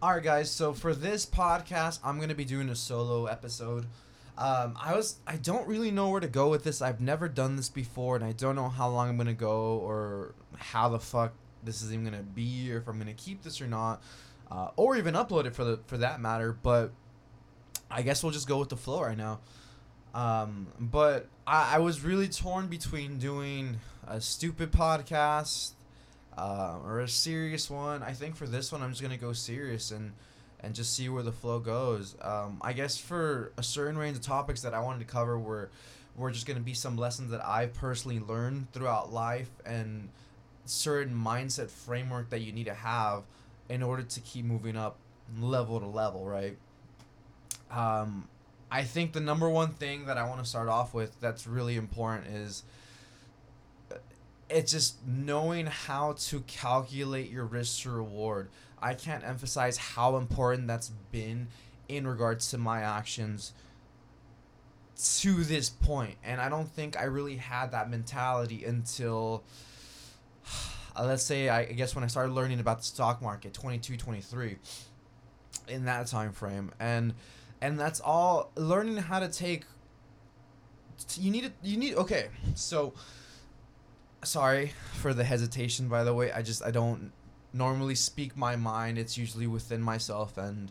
All right, guys. So for this podcast, I'm gonna be doing a solo episode. Um, I was I don't really know where to go with this. I've never done this before, and I don't know how long I'm gonna go or how the fuck this is even gonna be, or if I'm gonna keep this or not, uh, or even upload it for the for that matter. But I guess we'll just go with the flow right now. Um, but I, I was really torn between doing a stupid podcast uh, or a serious one. I think for this one, I'm just gonna go serious and and just see where the flow goes. Um, I guess for a certain range of topics that I wanted to cover were were just gonna be some lessons that I've personally learned throughout life and certain mindset framework that you need to have in order to keep moving up level to level, right? Um, I think the number one thing that I want to start off with that's really important is it's just knowing how to calculate your risk to reward. I can't emphasize how important that's been in regards to my actions to this point. And I don't think I really had that mentality until uh, let's say I guess when I started learning about the stock market 22 23 in that time frame and and that's all learning how to take you need it you need okay so sorry for the hesitation by the way i just i don't normally speak my mind it's usually within myself and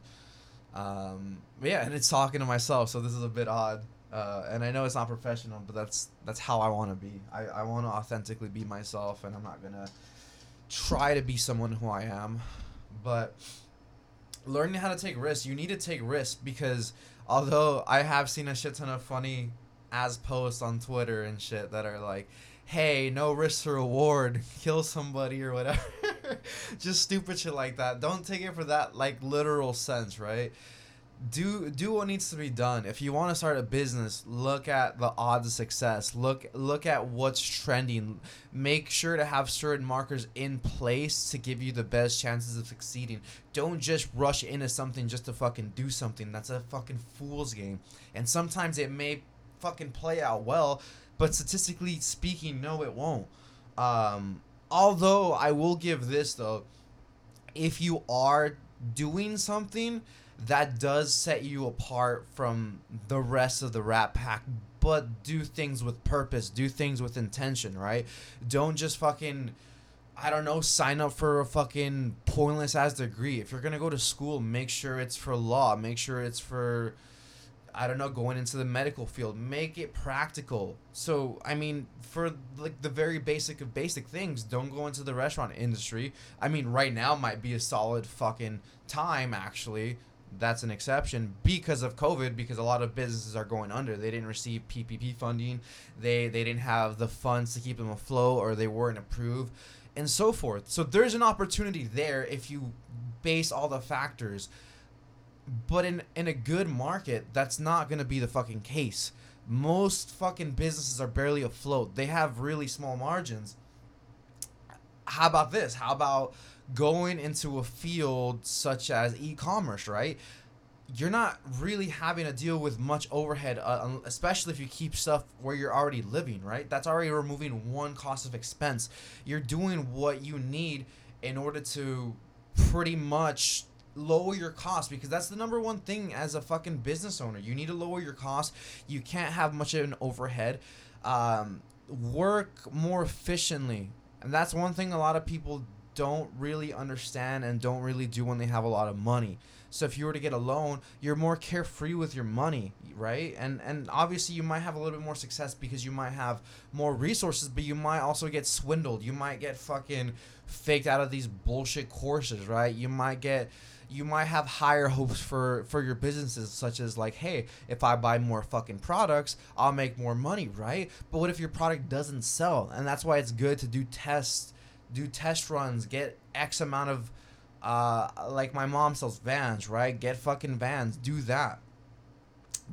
um yeah and it's talking to myself so this is a bit odd uh, and I know it's not professional, but that's that's how I want to be. I, I want to authentically be myself, and I'm not gonna try to be someone who I am. But learning how to take risks, you need to take risks because although I have seen a shit ton of funny as posts on Twitter and shit that are like, hey, no risk to reward, kill somebody or whatever. Just stupid shit like that. Don't take it for that like literal sense, right? Do do what needs to be done. If you want to start a business, look at the odds of success. Look look at what's trending. Make sure to have certain markers in place to give you the best chances of succeeding. Don't just rush into something just to fucking do something. That's a fucking fool's game. And sometimes it may fucking play out well, but statistically speaking, no, it won't. Um, although I will give this though, if you are doing something that does set you apart from the rest of the Rat Pack, but do things with purpose, do things with intention, right? Don't just fucking. I don't know, sign up for a fucking pointless ass degree. If you're gonna go to school, make sure it's for law. Make sure it's for I don't know, going into the medical field. Make it practical. So, I mean, for like the very basic of basic things, don't go into the restaurant industry. I mean, right now might be a solid fucking time actually. That's an exception because of COVID because a lot of businesses are going under. They didn't receive PPP funding. They they didn't have the funds to keep them afloat or they weren't approved and so forth. So there's an opportunity there if you base all the factors but in in a good market, that's not gonna be the fucking case. Most fucking businesses are barely afloat. They have really small margins. How about this? How about going into a field such as e-commerce, right? You're not really having to deal with much overhead, uh, especially if you keep stuff where you're already living, right? That's already removing one cost of expense. You're doing what you need in order to pretty much lower your cost because that's the number one thing as a fucking business owner. You need to lower your cost. You can't have much of an overhead. Um, work more efficiently, and that's one thing a lot of people don't really understand and don't really do when they have a lot of money. So if you were to get a loan, you're more carefree with your money, right? And and obviously you might have a little bit more success because you might have more resources, but you might also get swindled. You might get fucking faked out of these bullshit courses, right? You might get you might have higher hopes for for your businesses such as like hey if i buy more fucking products i'll make more money right? But what if your product doesn't sell? And that's why it's good to do tests do test runs get x amount of uh like my mom sells vans right? Get fucking vans do that.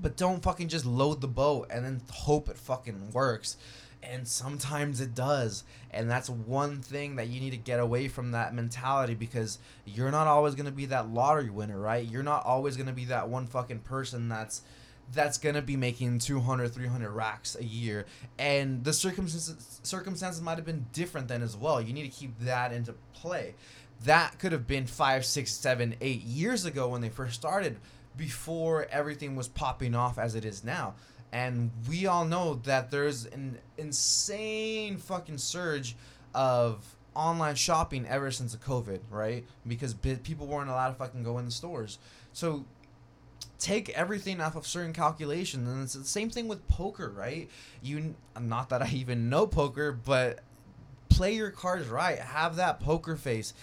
But don't fucking just load the boat and then hope it fucking works and sometimes it does. And that's one thing that you need to get away from that mentality because you're not always going to be that lottery winner right? You're not always going to be that one fucking person that's that's going to be making 200 300 racks a year. And the circumstances circumstances might have been different then as well. You need to keep that into play. That could have been five, six, seven, eight years ago when they first started, before everything was popping off as it is now. And we all know that there's an insane fucking surge of online shopping ever since the COVID, right? Because bi- people weren't allowed to fucking go in the stores. So take everything off of certain calculations and it's the same thing with poker right you not that i even know poker but play your cards right have that poker face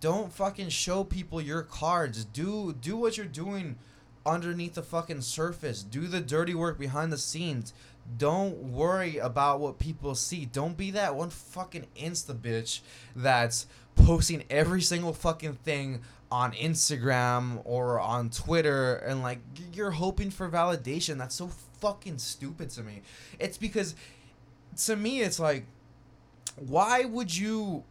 don't fucking show people your cards do do what you're doing underneath the fucking surface do the dirty work behind the scenes don't worry about what people see don't be that one fucking insta bitch that's posting every single fucking thing on Instagram or on Twitter and like you're hoping for validation. That's so fucking stupid to me. It's because to me it's like why would you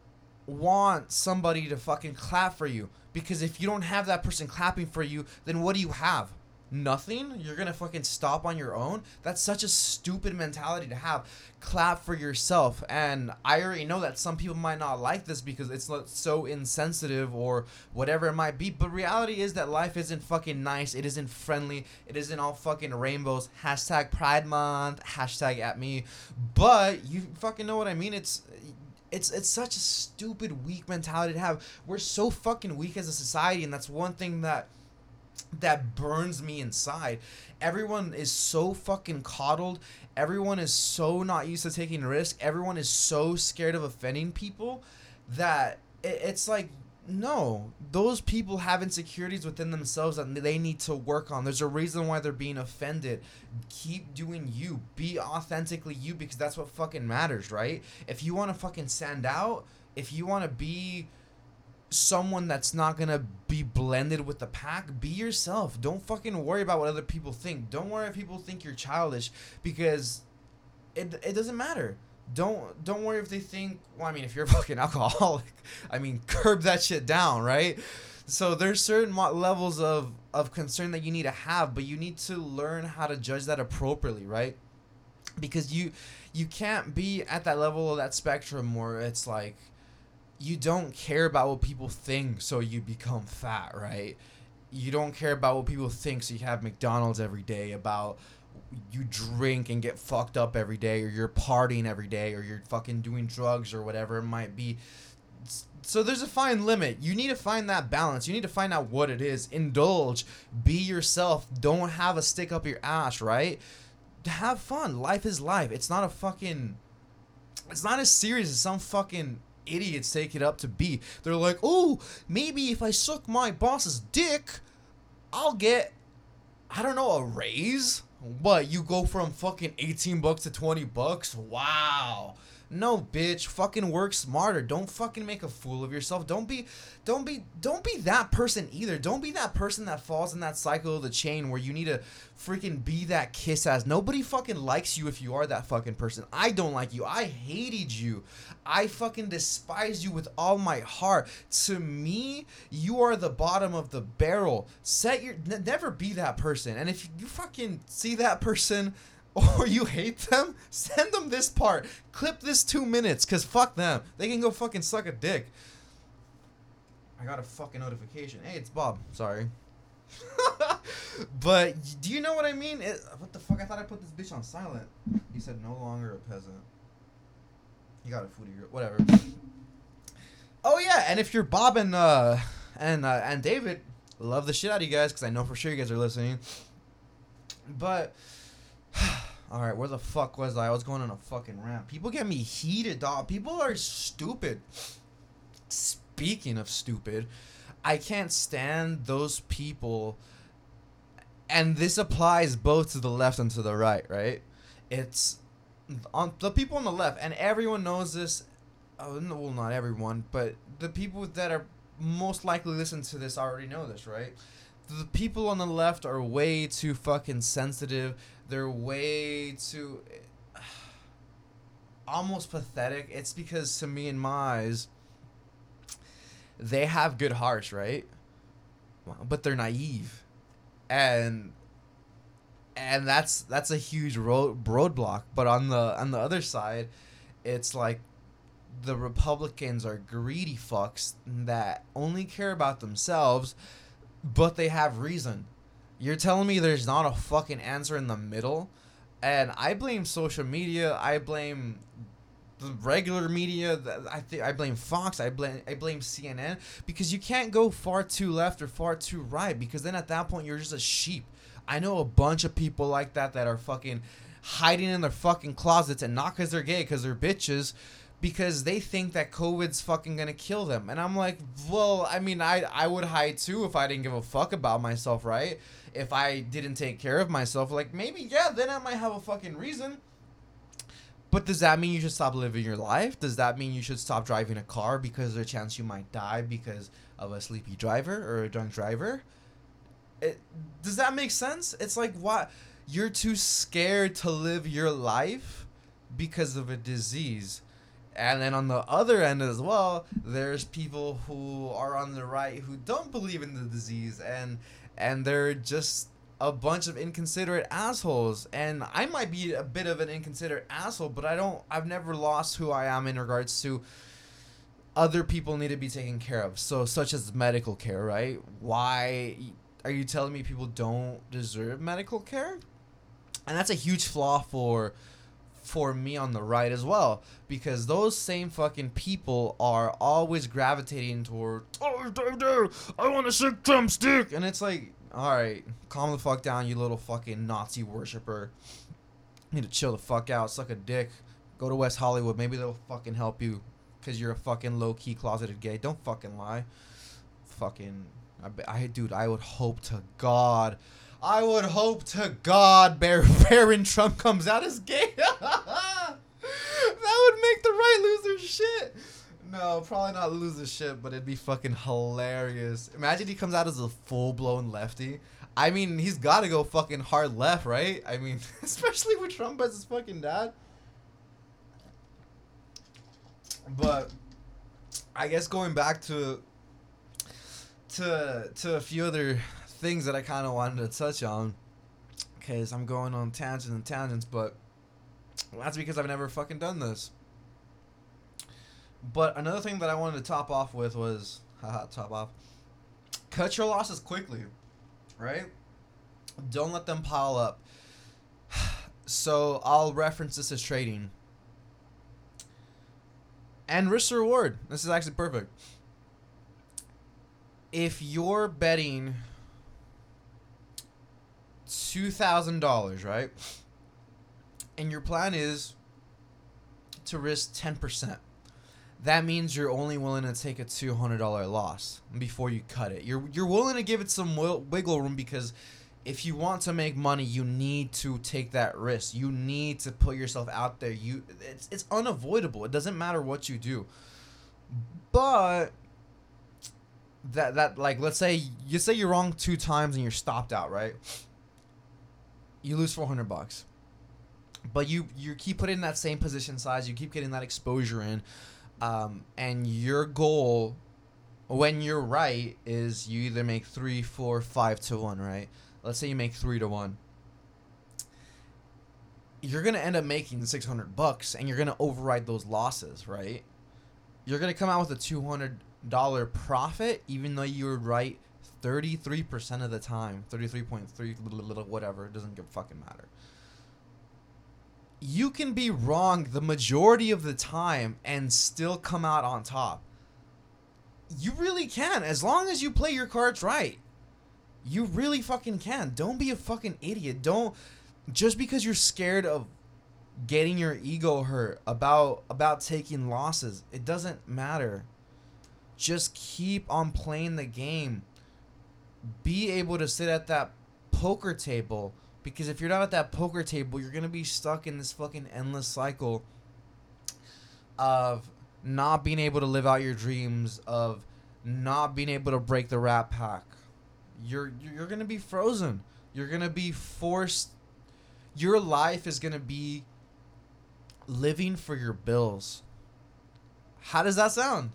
want somebody to fucking clap for you? Because if you don't have that person clapping for you, then what do you have? nothing, you're gonna fucking stop on your own. That's such a stupid mentality to have. Clap for yourself. And I already know that some people might not like this because it's not so insensitive or whatever it might be. But reality is that life isn't fucking nice. It isn't friendly. It isn't all fucking rainbows. Hashtag Pride Month. Hashtag at me. But you fucking know what I mean. It's it's it's such a stupid weak mentality to have. We're so fucking weak as a society, and that's one thing that that burns me inside. Everyone is so fucking coddled. Everyone is so not used to taking risk. Everyone is so scared of offending people that it, it's like no, those people have insecurities within themselves that they need to work on. There's a reason why they're being offended. Keep doing you. Be authentically you because that's what fucking matters, right? If you want to fucking stand out, if you want to be someone that's not gonna be blended with the pack. Be yourself. Don't fucking worry about what other people think. Don't worry if people think you're childish because it it doesn't matter. Don't don't worry if they think. Well, I mean, if you're a fucking alcoholic, I mean, curb that shit down, right? So there's certain levels of of concern that you need to have, but you need to learn how to judge that appropriately, right? Because you you can't be at that level of that spectrum where it's like you don't care about what people think, so you become fat, right? You don't care about what people think, so you have McDonald's every day. About you drink and get fucked up every day, or you're partying every day, or you're fucking doing drugs or whatever it might be. So there's a fine limit. You need to find that balance. You need to find out what it is. Indulge. Be yourself. Don't have a stick up your ass, right? Have fun. Life is life. It's not a fucking. It's not as serious as some fucking idiots take it up to be. They're like, oh, maybe if I suck my boss's dick, I'll get, I don't know, a raise. But you go from fucking 18 bucks to 20 bucks? Wow. No, bitch. Fucking work smarter. Don't fucking make a fool of yourself. Don't be don't be don't be that person either. Don't be that person that falls in that cycle of the chain where you need to freaking be that kiss ass. Nobody fucking likes you if you are that fucking person. I don't like you. I hated you. I fucking despise you with all my heart. To me, you are the bottom of the barrel. Set your n- never be that person. And if you fucking see that person or you hate them, send them this part. Clip this two minutes, cause fuck them. They can go fucking suck a dick. I got a fucking notification. Hey, it's Bob. Sorry. but do you know what I mean? It, what the fuck? I thought I put this bitch on silent. He said no longer a peasant. You got a foodie. Whatever. Oh yeah, and if you're Bob and uh and uh, and David, love the shit out of you guys because I know for sure you guys are listening. But all right, where the fuck was I? I was going on a fucking rant. People get me heated, dog. People are stupid. Speaking of stupid, I can't stand those people. And this applies both to the left and to the right, right? It's on the people on the left, and everyone knows this. Oh, no, well, not everyone, but the people that are most likely listen to this already know this, right? The people on the left are way too fucking sensitive they're way too almost pathetic. It's because to me and eyes they have good hearts, right? But they're naive. And and that's that's a huge road roadblock. But on the on the other side, it's like the Republicans are greedy fucks that only care about themselves, but they have reason. You're telling me there's not a fucking answer in the middle? And I blame social media. I blame the regular media. I think I blame Fox. I blame I blame CNN because you can't go far too left or far too right because then at that point you're just a sheep. I know a bunch of people like that that are fucking hiding in their fucking closets and not because they're gay, because they're bitches, because they think that COVID's fucking gonna kill them. And I'm like, well, I mean, I I would hide too if I didn't give a fuck about myself, right? If I didn't take care of myself, like maybe yeah, then I might have a fucking reason. But does that mean you should stop living your life? Does that mean you should stop driving a car because there's a chance you might die because of a sleepy driver or a drunk driver? It, does that make sense? It's like what you're too scared to live your life because of a disease. And then on the other end as well, there's people who are on the right who don't believe in the disease and and they're just a bunch of inconsiderate assholes. And i might be a bit of an inconsiderate asshole but i don't i've never lost who i am in regards to other people need to be taken care of. So such as medical care right? Why are you telling me people don't deserve medical care? And that's a huge flaw for for me on the right as well because those same fucking people are always gravitating toward oh I want to sick Trump's dick and it's like all right calm the fuck down you little fucking Nazi worshiper. You need to chill the fuck out suck a dick go to West Hollywood. Maybe they'll fucking help you because you're a fucking low key closeted gay. Don't fucking lie. Fucking I, I dude I would hope to God I would hope to God Bar- Barron Trump comes out as gay. that would make the right lose their shit. No, probably not lose their shit, but it'd be fucking hilarious. Imagine he comes out as a full blown lefty. I mean, he's got to go fucking hard left, right? I mean, especially with Trump as his fucking dad. But I guess going back to to to a few other things that I kind of wanted to touch on because I'm going on tangents and tangents, but that's because I've never fucking done this. But another thing that I wanted to top off with was, haha, top off. Cut your losses quickly, right? Don't let them pile up. So I'll reference this as trading. And risk reward. This is actually perfect. If you're betting two thousand dollars, right? And your plan is to risk ten percent. That means you're only willing to take a two hundred dollar loss before you cut it. You're you're willing to give it some wiggle room because if you want to make money, you need to take that risk. You need to put yourself out there. You it's it's unavoidable. It doesn't matter what you do. But that that like let's say you say you're wrong two times and you're stopped out, right? You lose 400 bucks. But you you keep putting that same position size you keep getting that exposure in um, and your goal when you're right is you either make three four five to one right? Let's say you make three to one. You're gonna end up making 600 bucks and you're gonna override those losses right? You're gonna come out with a 200 dollar profit even though you were right 33% of the time, 33.3 little whatever, it doesn't give fucking matter. You can be wrong the majority of the time and still come out on top. You really can as long as you play your cards right. You really fucking can. Don't be a fucking idiot. Don't just because you're scared of getting your ego hurt about about taking losses. It doesn't matter. Just keep on playing the game be able to sit at that poker table because if you're not at that poker table, you're gonna be stuck in this fucking endless cycle of not being able to live out your dreams, of not being able to break the rat pack. You're you're gonna be frozen. You're gonna be forced. Your life is gonna be living for your bills. How does that sound?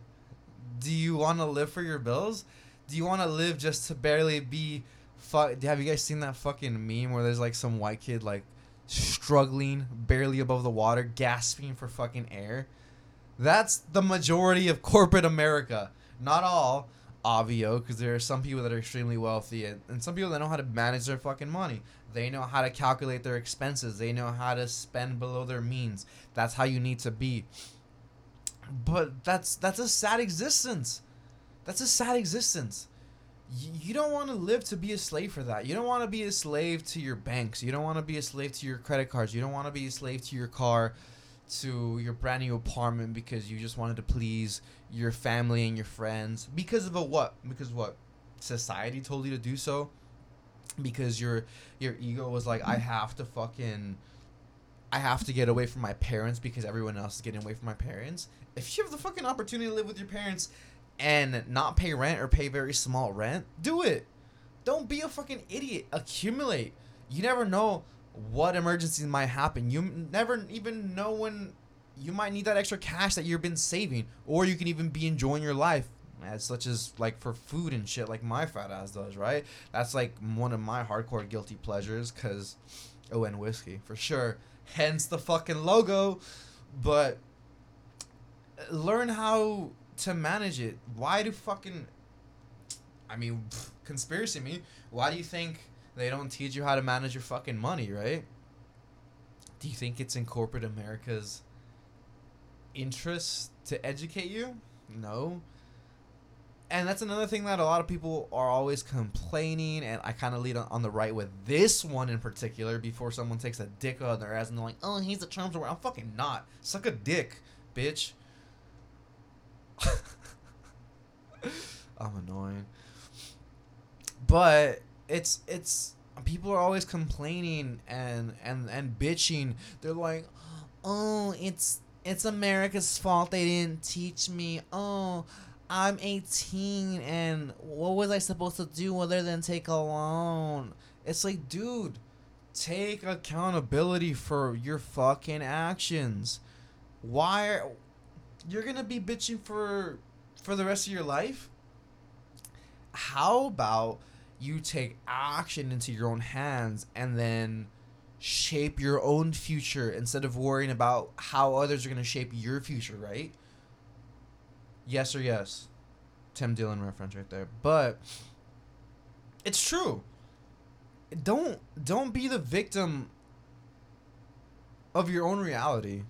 Do you want to live for your bills? Do you want to live just to barely be fuck have you guys seen that fucking meme where there's like some white kid like struggling barely above the water gasping for fucking air That's the majority of corporate America. Not all, obvio, because there are some people that are extremely wealthy and, and some people that know how to manage their fucking money. They know how to calculate their expenses. They know how to spend below their means. That's how you need to be. But that's that's a sad existence. That's a sad existence. You don't want to live to be a slave for that. You don't want to be a slave to your banks. You don't want to be a slave to your credit cards. You don't want to be a slave to your car, to your brand new apartment because you just wanted to please your family and your friends. Because of a what? Because what? Society told you to do so? Because your your ego was like, I have to fucking I have to get away from my parents because everyone else is getting away from my parents. If you have the fucking opportunity to live with your parents and not pay rent or pay very small rent, do it. Don't be a fucking idiot. Accumulate. You never know what emergencies might happen. You never even know when you might need that extra cash that you've been saving, or you can even be enjoying your life, as such as like for food and shit, like my fat ass does, right? That's like one of my hardcore guilty pleasures, cause oh, and whiskey for sure. Hence the fucking logo, but uh, learn how to manage it. Why do fucking I mean, conspiracy me. Why do you think they don't teach you how to manage your fucking money, right? Do you think it's in corporate America's interest to educate you? No. And that's another thing that a lot of people are always complaining, and I kind of lead on, on the right with this one in particular before someone takes a dick on their ass and they're like, oh, he's a Trump supporter. I'm fucking not. Suck a dick, bitch. I'm annoying. But it's it's people are always complaining and and and bitching. They're like, "Oh, it's it's America's fault they didn't teach me. Oh, I'm 18 and what was I supposed to do other than take a loan?" It's like, dude, take accountability for your fucking actions. Why are, you're to be bitching for for the rest of your life? How about you take action into your own hands and then shape your own future instead of worrying about how others are to shape your future, right? Yes or yes. Tim Dillon reference right there. But it's true. Don't don't be the victim of your own reality.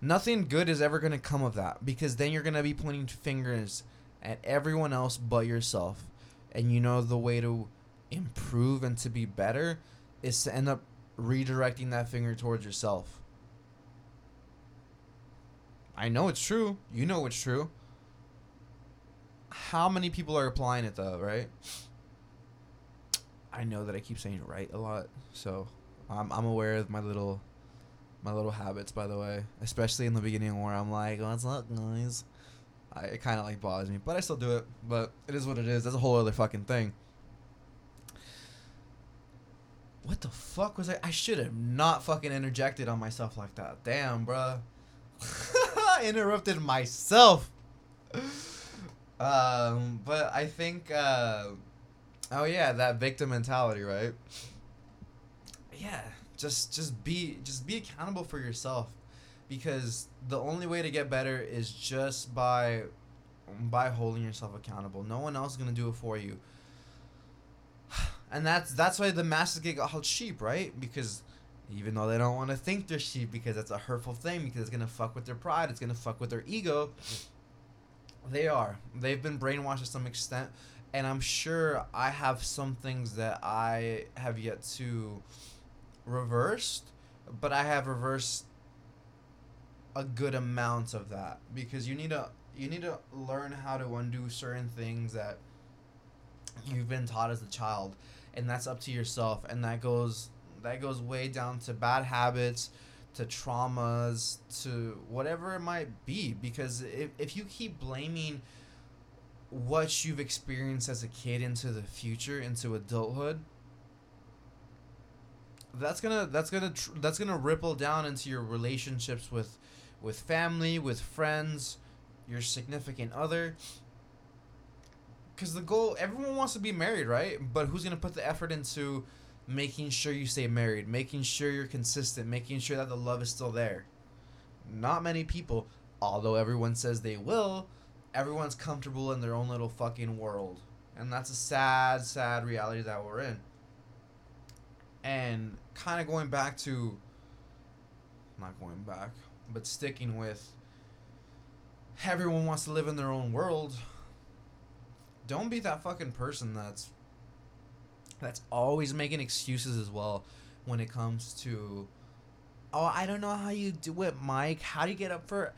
Nothing good is ever going to come of that because then you're going to be pointing fingers at everyone else but yourself. And you know the way to improve and to be better is to end up redirecting that finger towards yourself. I know it's true. You know it's true. How many people are applying it though, right? I know that I keep saying right a lot, so I'm I'm aware of my little my little habits by the way, especially in the beginning where I'm like, "What's up, guys?" I, it kind of like bothers me, but I still do it. But it is what it is. That's a whole other fucking thing. What the fuck was I? I should have not fucking interjected on myself like that. Damn, bruh. I interrupted myself. Um, but I think, uh, oh yeah, that victim mentality, right? Yeah, just just be just be accountable for yourself, because the only way to get better is just by by holding yourself accountable. No one else is gonna do it for you. And that's that's why the masses get called sheep, right? Because even though they don't want to think they're sheep because that's a hurtful thing because it's gonna fuck with their pride, it's gonna fuck with their ego. They are. They've been brainwashed to some extent, and I'm sure I have some things that I have yet to reverse, but I have reversed a good amount of that because you need to you need to learn how to undo certain things that you've been taught as a child and that's up to yourself and that goes that goes way down to bad habits to traumas to whatever it might be because if, if you keep blaming what you've experienced as a kid into the future into adulthood that's gonna that's gonna tr- that's gonna ripple down into your relationships with with family with friends your significant other because the goal everyone wants to be married right but who's gonna put the effort into making sure you stay married making sure you're consistent making sure that the love is still there not many people, although everyone says they will, everyone's comfortable in their own little fucking world. And that's a sad, sad reality that we're in. And kind of going back to, not going back, but sticking with everyone wants to live in their own world. Don't be that fucking person that's that's always making excuses as well when it comes to oh i don't know how you do it mike. How do you get up for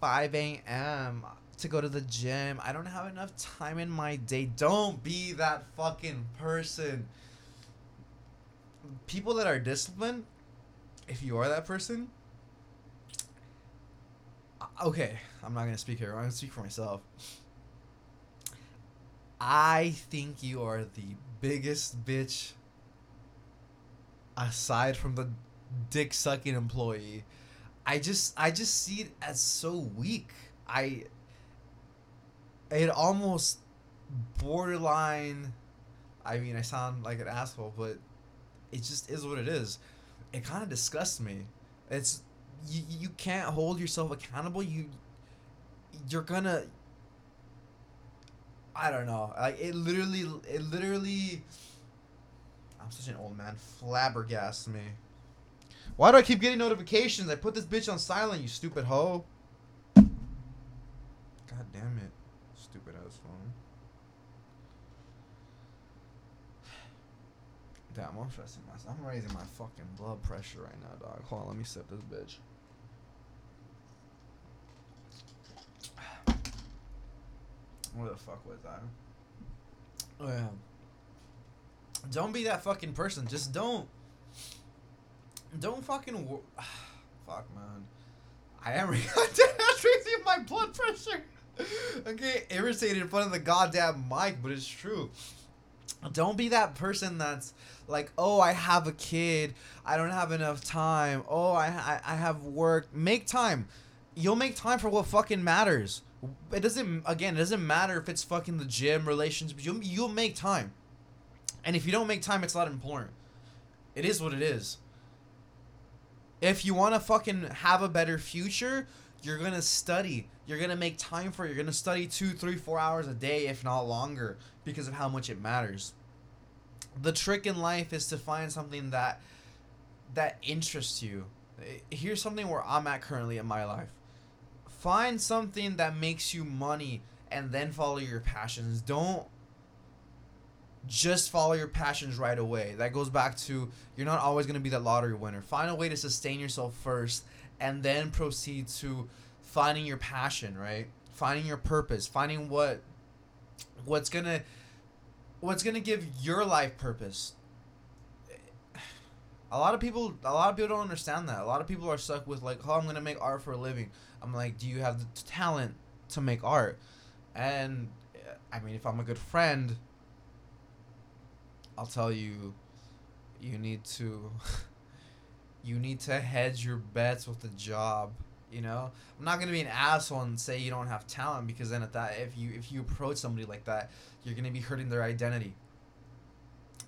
5 a.m to go to the gym? I don't have enough time in my day. Don't be that fucking person people that are disciplined if you are that person uh, okay i'm not gonna speak here i'm gonna speak for myself i think you are the biggest bitch aside from the dick sucking employee. I just I just see it as so weak. I it almost borderline I mean I sound like an asshole, but it just is what it is. It kind of disgusts me. It's you, you can't hold yourself accountable. You you're gonna I don't know. Like it literally, it literally. I'm such an old man. Flabbergasts me. Why do I keep getting notifications? I put this bitch on silent. You stupid hoe. God damn it, stupid ass phone. Damn, I'm stressing myself. I'm raising my fucking blood pressure right now, dog. Hold on, let me sip this bitch. Where the fuck was I? Oh yeah. Don't be that fucking person. Just don't. Don't fucking. Wo- fuck, man. I am raising my blood pressure. okay, irritated in front of the goddamn mic, but it's true. Don't be that person that's like, oh, I have a kid. I don't have enough time. Oh, I, I, I have work. Make time. You'll make time for what fucking matters it doesn't again it doesn't matter if it's fucking the gym relationships you'll, you'll make time and if you don't make time it's not important it is what it is if you want to fucking have a better future you're gonna study you're gonna make time for it you're gonna study two three four hours a day if not longer because of how much it matters the trick in life is to find something that that interests you eh, here's something where i'm at currently in my life find something that makes you money and then follow your passions. Don't just follow your passions right away. That goes back to you're not always going to be that lottery winner. Find a way to sustain yourself first and then proceed to finding your passion, right? Finding your purpose, finding what what's going to what's going to give your life purpose. A lot of people a lot of people don't understand that. A lot of people are stuck with like, "Oh, I'm going to make art for a living." I'm like, do you have the talent to make art? And I mean, if I'm a good friend, I'll tell you, you need to, you need to hedge your bets with the job. You know, I'm not gonna be an asshole and say you don't have talent because then at that, if you if you approach somebody like that, you're gonna be hurting their identity.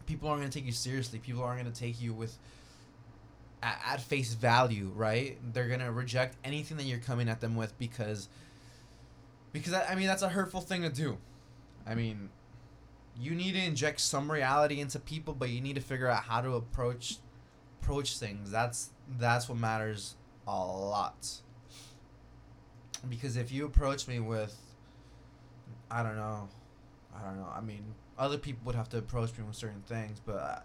People aren't gonna take you seriously. People aren't gonna take you with at, at face value, right? They're gonna reject anything that you're coming at them with because because I, I mean that's a hurtful thing to do. I mean, you need to inject some reality into people, but you need to figure out how to approach approach things. That's that's what matters a lot. Because if you approach me with I don't know, I don't know. I mean, other people would have to approach me with certain things, but uh,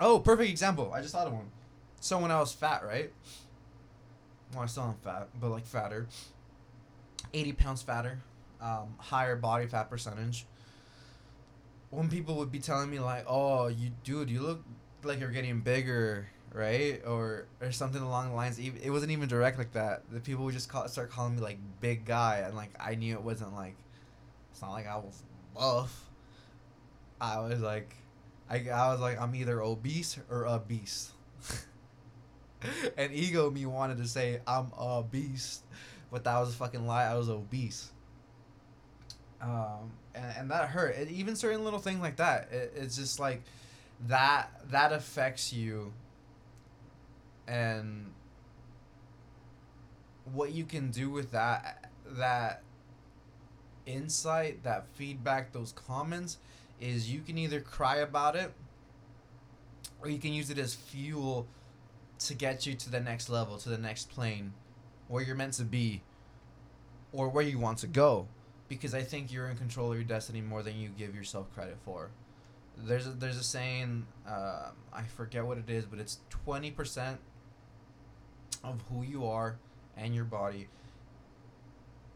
Oh, perfect example. I just thought of one. So when I was fat, right? Well, I still am fat, but like fatter. 80 pounds fatter, um, higher body fat percentage. When people would be telling me like, "Oh, you dude, you look like you're getting bigger," right? Or or something along the lines. Even it wasn't even direct like that. The people would just call start calling me like big guy, and like I knew it wasn't like. It's not like I was buff. I was like I, I was like, I'm either obese or a beast. and ego me wanted to say I'm a beast, but that was a fucking lie. I was obese. Um, and, and that hurt. It, even certain little things like that. It, it's just like that that affects you. And what you can do with that that insight, that feedback, those comments is you can either cry about it or you can use it as fuel to get you to the next level, to the next plane where you're meant to be or where you want to go because I think you're in control of your destiny more than you give yourself credit for. There's a, there's a saying, uh, I forget what it is, but it's 20% of who you are and your body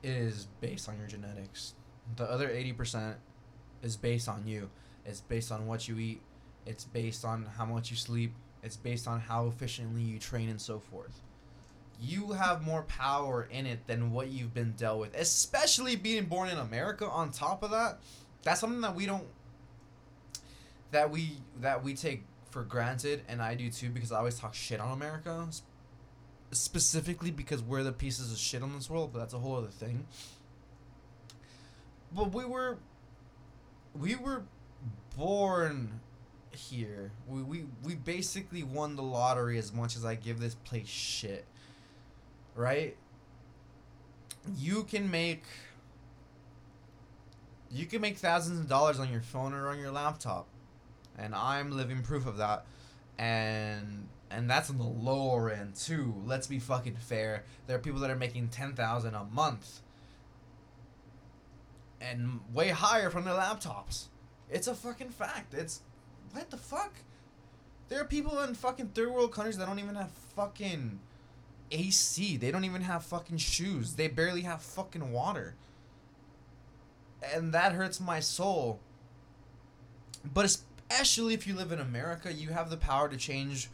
is based on your genetics. The other 80% is based on you. It's based on what you eat. It's based on how much you sleep. It's based on how efficiently you train and so forth. You have more power in it than what you've been dealt with, especially being born in America. On top of that, that's something that we don't that we that we take for granted, and I do too because I always talk shit on America, specifically because we're the pieces of shit on this world. But that's a whole other thing. But we were we were born here. We, we we basically won the lottery as much as I give this place shit. Right? You can make you can make thousands of dollars on your phone or on your laptop. And I'm living proof of that. And and that's on the lower end too. Let's be fucking fair. There are people that are making 10,000 a month and way higher from their laptops. It's a fucking fact. It's what the fuck? There are people in fucking third world countries that don't even have fucking AC. They don't even have fucking shoes. They barely have fucking water. And that hurts my soul. But especially if you live in America, you have the power to change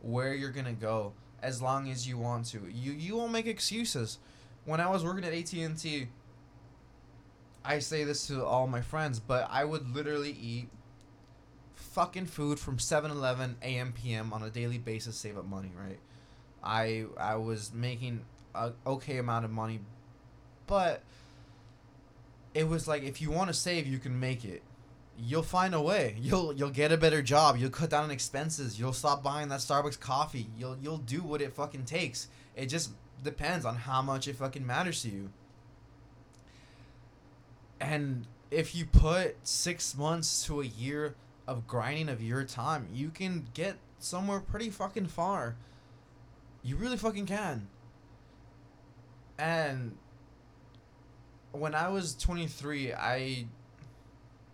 where you're going to go as long as you want to. You you won't make excuses. When I was working at AT&T, I say this to all my friends, but I would literally eat fucking food from 7-Eleven AM PM on a daily basis save up money, right? I I was making a okay amount of money, but it was like if you want to save, you can make it. You'll find a way. You'll you'll get a better job. You'll cut down on expenses. You'll stop buying that Starbucks coffee. You'll you'll do what it fucking takes. It just depends on how much it fucking matters to you. And if you put six months to a year of grinding of your time, you can get somewhere pretty fucking far. You really fucking can. And when I was 23, I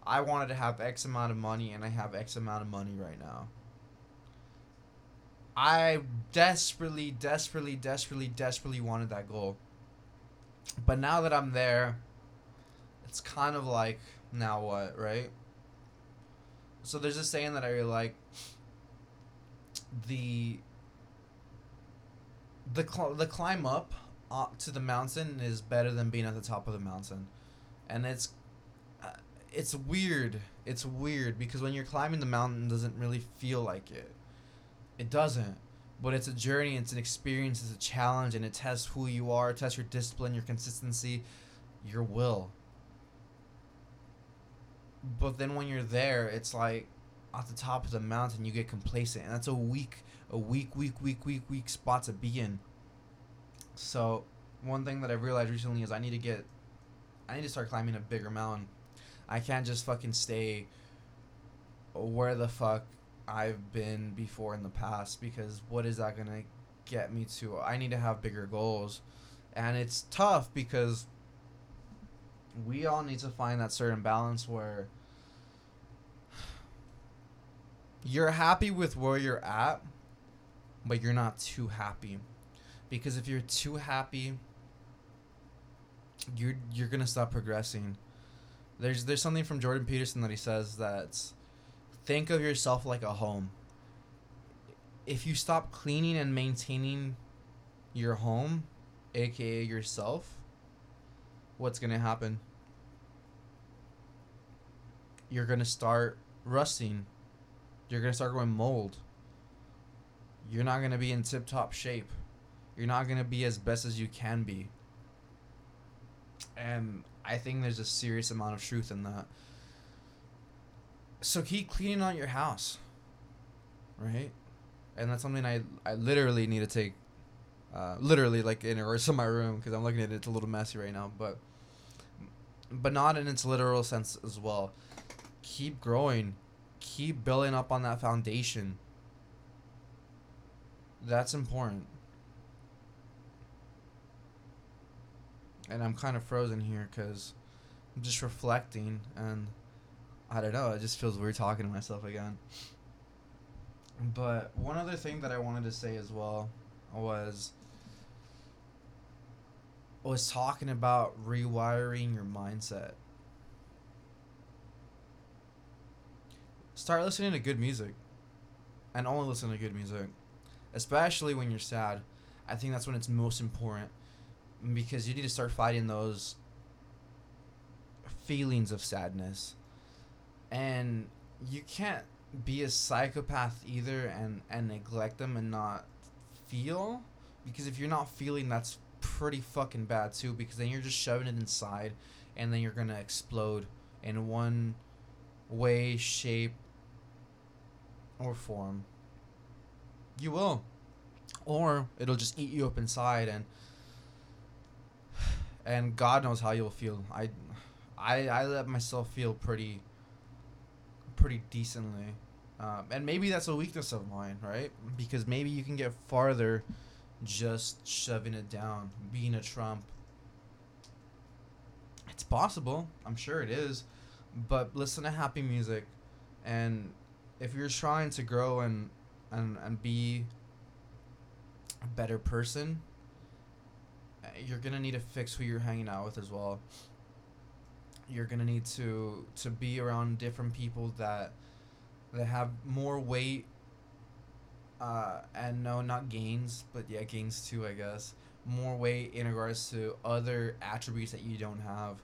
I wanted to have X amount of money and I have X amount of money right now. I desperately, desperately, desperately, desperately wanted that goal. But now that I'm there, it's kind of like now what, right? So there's a saying that I really like. The the cl- the climb up uh, to the mountain is better than being at the top of the mountain, and it's uh, it's weird. It's weird because when you're climbing the mountain, it doesn't really feel like it. It doesn't. But it's a journey, it's an experience, it's a challenge, and it tests who you are, tests your discipline, your consistency, your will but then when you're there, it's like at the top of the mountain, you get complacent, and that's a weak, a weak, weak, weak, weak, weak spot to be in. So, one thing that I've realized recently is I need to get, I need to start climbing a bigger mountain. I can't just fucking stay where the fuck I've been before in the past because what is that gonna get me to? I need to have bigger goals, and it's tough because we all need to find that certain balance where you're happy with where you're at, but you're not too happy. Because if you're too happy, you're you're gonna stop progressing. There's there's something from Jordan Peterson that he says that think of yourself like a home. If you stop cleaning and maintaining your home, aka yourself, what's to happen? You're to start rusting. You're going to start going mold. You're not going to be in tip top shape. You're not going to be as best as you can be. And I think there's a serious amount of truth in that. So keep cleaning out your house. Right? And that's something I I literally need to take Uh, literally, like in reverse of my room because I'm looking at it. It's a little messy right now, but but not in its literal sense as well. Keep growing, keep building up on that foundation. That's important. And I'm kind of frozen here because I'm just reflecting and I don't know. It just feels weird talking to myself again. But one other thing that I wanted to say as well was was talking about rewiring your mindset. Start listening to good music. And only listen to good music. Especially when you're sad. I think that's when it's most important. Because you need to start fighting those feelings of sadness. And you can't be a psychopath either and, and neglect them and not feel. Because if you're not feeling, that's pretty fucking bad too because then you're just shoving it inside and then you're gonna explode in one way, shape, or form. You will. Or it'll just eat you up inside and and God knows how you'll feel. I I I let myself feel pretty pretty decently. Um, and maybe that's a weakness of mine, right? Because maybe you can get farther just shoving it down, being a Trump. It's possible. I'm sure it is. But listen to happy music. And if you're trying to grow and and, and be a better person, eh, you're gonna need to fix who you're hanging out with as well. You're gonna need to to be around different people that that have more weight uh, and no, not gains, but yeah, gains too, I guess. More weight in regards to other attributes that you don't have,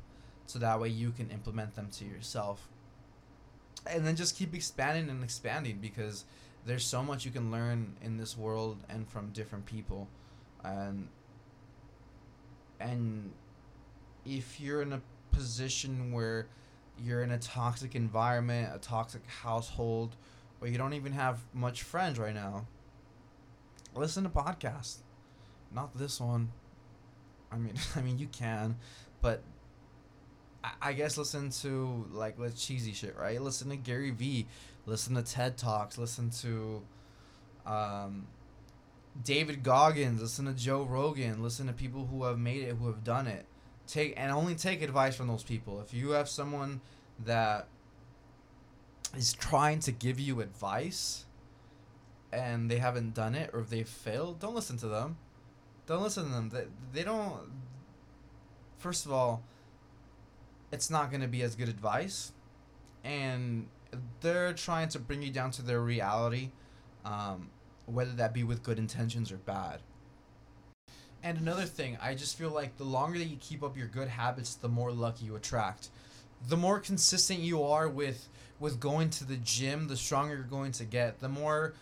so that way you can implement them to yourself. And then just keep expanding and expanding because there's so much you can learn in this world and from different people, and and if you're in a position where you're in a toxic environment, a toxic household but you don't even have much friends right now, listen to podcasts. Not this one. I mean, I mean you can, but I, guess listen to like let's cheesy shit, right? Listen to Gary Vee, listen to TED Talks, listen to um, David Goggins, listen to Joe Rogan, listen to people who have made it, who have done it. Take and only take advice from those people. If you have someone that is trying to give you advice and they haven't done it or if they failed, don't listen to them. Don't listen to them. They, they don't. First of all, it's not going to be as good advice. And they're trying to bring you down to their reality, um, whether that be with good intentions or bad. And another thing, I just feel like the longer that you keep up your good habits, the more luck you attract. The more consistent you are with with going to the gym, the stronger you're going to get. The more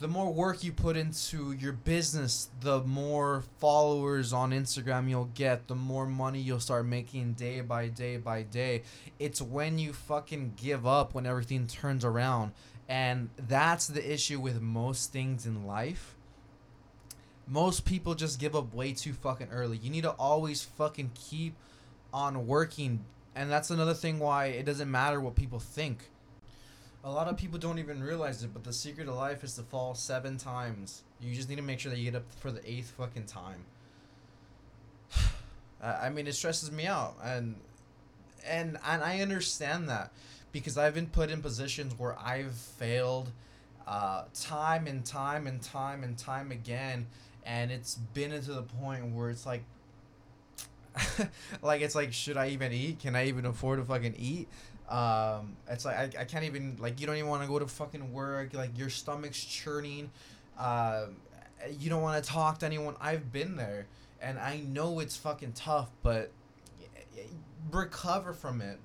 the more work you put into your business, the more followers on Instagram you'll get, the more money you'll start making day by day by day. It's when you fucking give up when everything turns around. And that's the issue with most things in life. Most people just give up way too fucking early. You need to always fucking keep on working and that's another thing why it doesn't matter what people think. A lot of people don't even realize it, but the secret of life is to fall seven times. You just need to make sure that you get up for the eighth fucking time. I mean, it stresses me out, and and and I understand that because I've been put in positions where I've failed, uh, time and time and time and time again, and it's been to the point where it's like like it's like should I even eat? Can I even afford to fucking eat? Um, it's like I, I can't even like you don't even want to go to fucking work. Like your stomach's churning. Uh, you don't want to talk to anyone. I've been there, and I know it's fucking tough, but recover from it.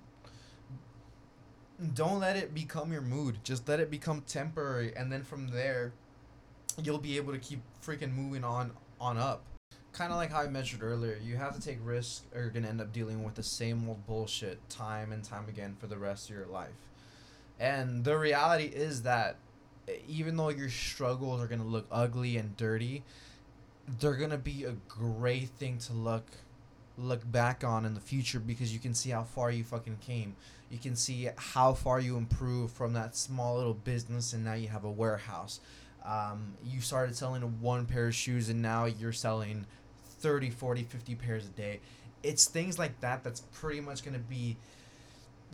Don't let it become your mood. Just let it become temporary, and then from there, you'll be able to keep freaking moving on on up kind of like how I mentioned earlier, you have to take risks or you're going to end up dealing with the same old bullshit time and time again for the rest of your life. And the reality is that even though your struggles are going to look ugly and dirty, they're gonna be a great thing to look look back on in the future because you can see how far you fucking came. You can see how far you improved from that small little business and now you have a warehouse. Um, you started selling one pair of shoes and now you're selling 30, 40, 50 pairs a day. It's things like that that's pretty much going to be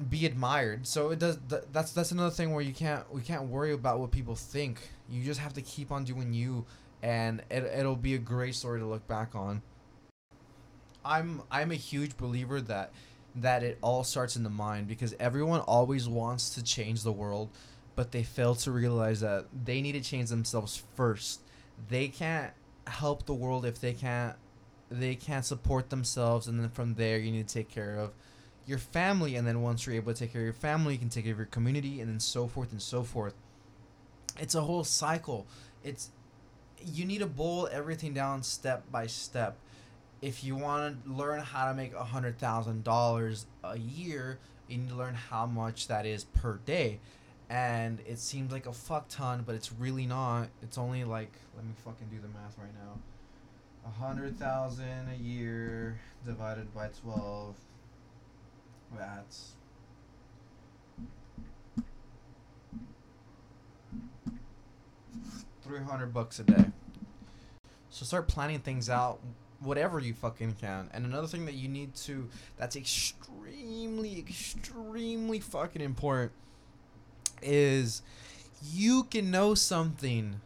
be admired. So it does th- that's that's another thing where you can't we can't worry about what people think. You just have to keep on doing you and it, it'll be a great story to look back on. I'm I'm a huge believer that that it all starts in the mind because everyone always wants to change the world, but they fail to realize that they need to change themselves first. They can't help the world if they can't they can't support themselves and then from there you need to take care of your family and then once you're able to take care of your family you can take care of your community and then so forth and so forth it's a whole cycle it's you need to boil everything down step by step if you want to learn how to make a hundred thousand dollars a year, you need to learn how much that is per day. And it seems like a fuck ton, but it's really not. It's only like let me fucking do the math right now. A hundred thousand a year divided by twelve. That's three hundred bucks a day. So start planning things out whatever you fucking can. And another thing that you need to that's extremely extremely fucking important is you can know something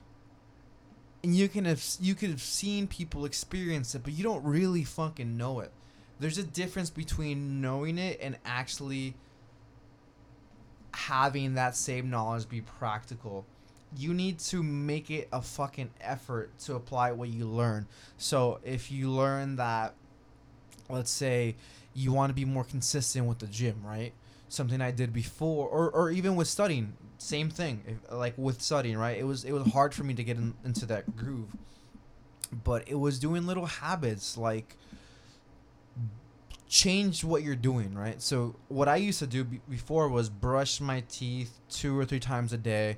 and you can have you could have seen people experience it, but you don't really fucking know it. There's a difference between knowing it and actually having that same knowledge be practical you need to make it a fucking effort to apply what you learn. So if you learn that, let's say, you want to be more consistent with the gym, right? Something I did before, or, or even with studying, same thing. If, like with studying, right? It was it was hard for me to get in, into that groove, but it was doing little habits like change what you're doing, right? So what I used to do b- before was brush my teeth two or three times a day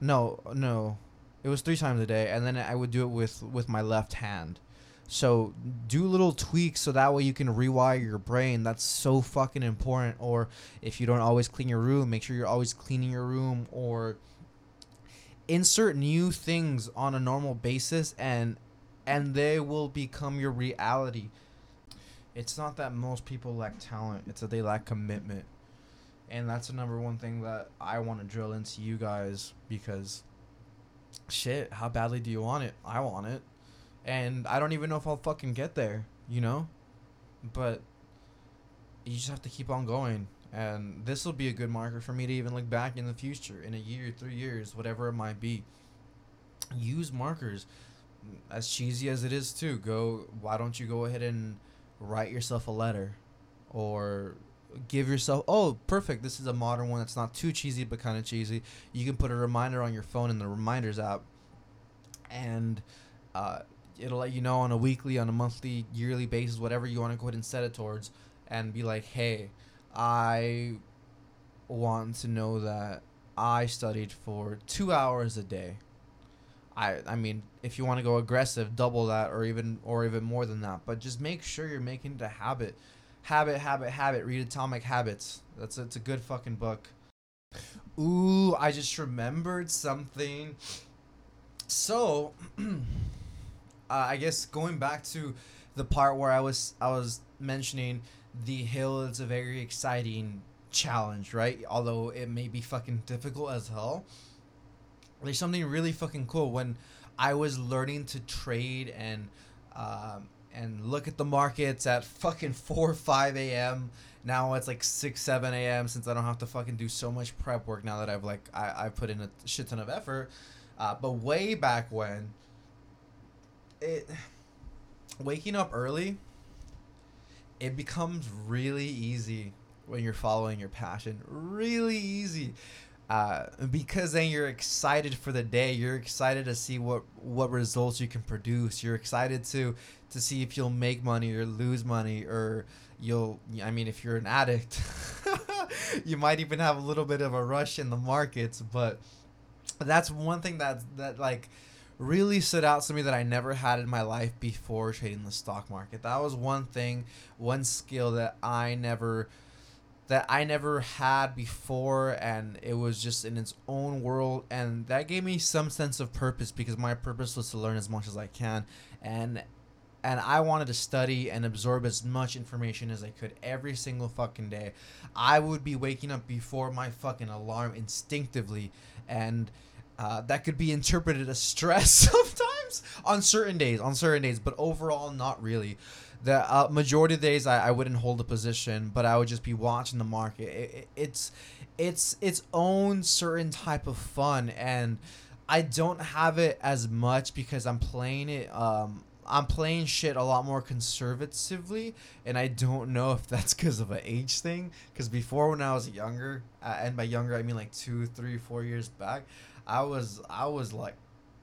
no, no. It was three times a day, and then I would do it with with my left hand. So do little tweaks so that way you can rewire your brain. That's so fucking important. Or if you don't always clean your room, make sure you're always cleaning your room. Or insert new things on a normal basis, and and they will become your reality. It's not that most people lack talent; it's that they lack commitment and that's the number one thing that I want to drill into you guys because shit, how badly do you want it? I want it. And I don't even know if I'll fucking get there, you know? But you just have to keep on going. And this will be a good marker for me to even look back in the future, in a year, three years, whatever it might be. Use markers. As cheesy as it is, too, go, why don't you go ahead and write yourself a letter? Or give yourself oh perfect this is a modern one that's not too cheesy but kind of cheesy you can put a reminder on your phone in the reminders app and uh, it'll let you know on a weekly on a monthly yearly basis whatever you want to go ahead and set it towards and be like hey i want to know that i studied for two hours a day I, I mean, if you want to go aggressive, double that or even or even more than that. But just make sure you're making it a habit Habit, Habit, Habit. Read Atomic Habits. That's it's a good fucking book. Ooh, I just remembered something. So, uh, I guess going back to the part where I was I was mentioning the hill is a very exciting challenge, right? Although it may be fucking difficult as hell. There's something really fucking cool when I was learning to trade and um, and look at the markets at fucking 4 5 a.m. Now it's like 6 7 a.m. since I don't have to fucking do so much prep work now that I've like I, I put in a shit ton of effort. Uh, but way back when it waking up early it becomes really easy when you're following your passion. Really easy. Uh, because then you're excited for the day. You're excited to see what what results you can produce. You're excited to to see if you'll make money or lose money or you'll. I mean, if you're an addict, you might even have a little bit of a rush in the markets. But that's one thing that that like really stood out to me that I never had in my life before trading the stock market. That was one thing, one skill that I never that I never had before and it was just in its own world and that gave me some sense of purpose because my purpose was to learn as much as I can and and I wanted to study and absorb as much information as I could every single fucking day. I would be waking up before my fucking alarm instinctively and uh, that could be interpreted as stress sometimes on certain days, on certain days, but overall, not really. The uh, majority of days, I, I wouldn't hold a position, but I would just be watching the market. It, it, it's it's its own certain type of fun, and I don't have it as much because I'm playing it. Um, I'm playing shit a lot more conservatively, and I don't know if that's because of an age thing. Because before, when I was younger, uh, and by younger I mean like two, three, four years back, I was I was like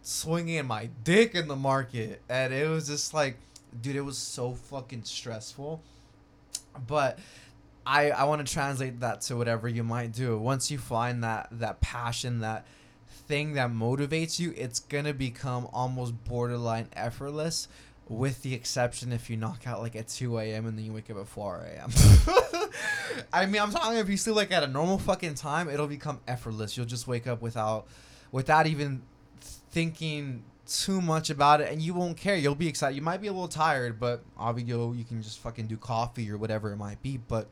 swinging my dick in the market, and it was just like, dude, it was so fucking stressful. But I I want to translate that to whatever you might do. Once you find that that passion, that thing that motivates you, it's gonna become almost borderline effortless. With the exception if you knock out like at 2 a.m. and then you wake up at 4 a.m. I mean, I'm talking if you sleep like at a normal fucking time, it'll become effortless. You'll just wake up without without even thinking too much about it and you won't care. You'll be excited. You might be a little tired but obviously you can just fucking do coffee or whatever it might be but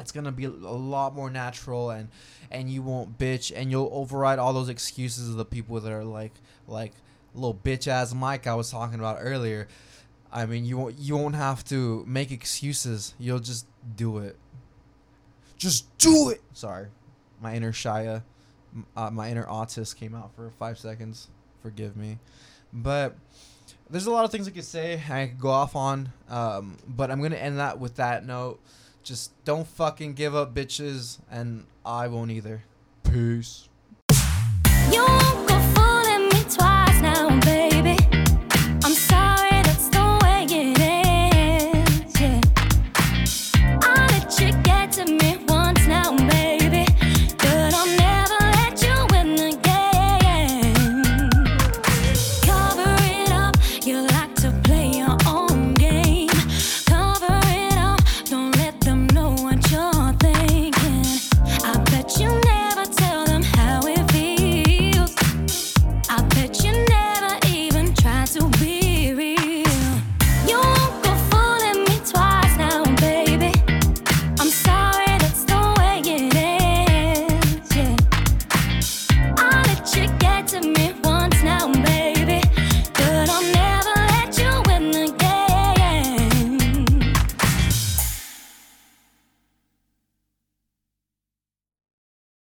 it's gonna be a lot more natural and and you won't bitch and you'll override all those excuses of the people that are like like little bitch ass mike i was talking about earlier. I mean you won't you won't have to make excuses. You'll just do it. Just do it! Sorry. My inner shia uh, my inner autist came out for five seconds. Forgive me, but there's a lot of things I could say. I could go off on, um, but I'm gonna end that with that note. Just don't fucking give up, bitches, and I won't either. Peace. You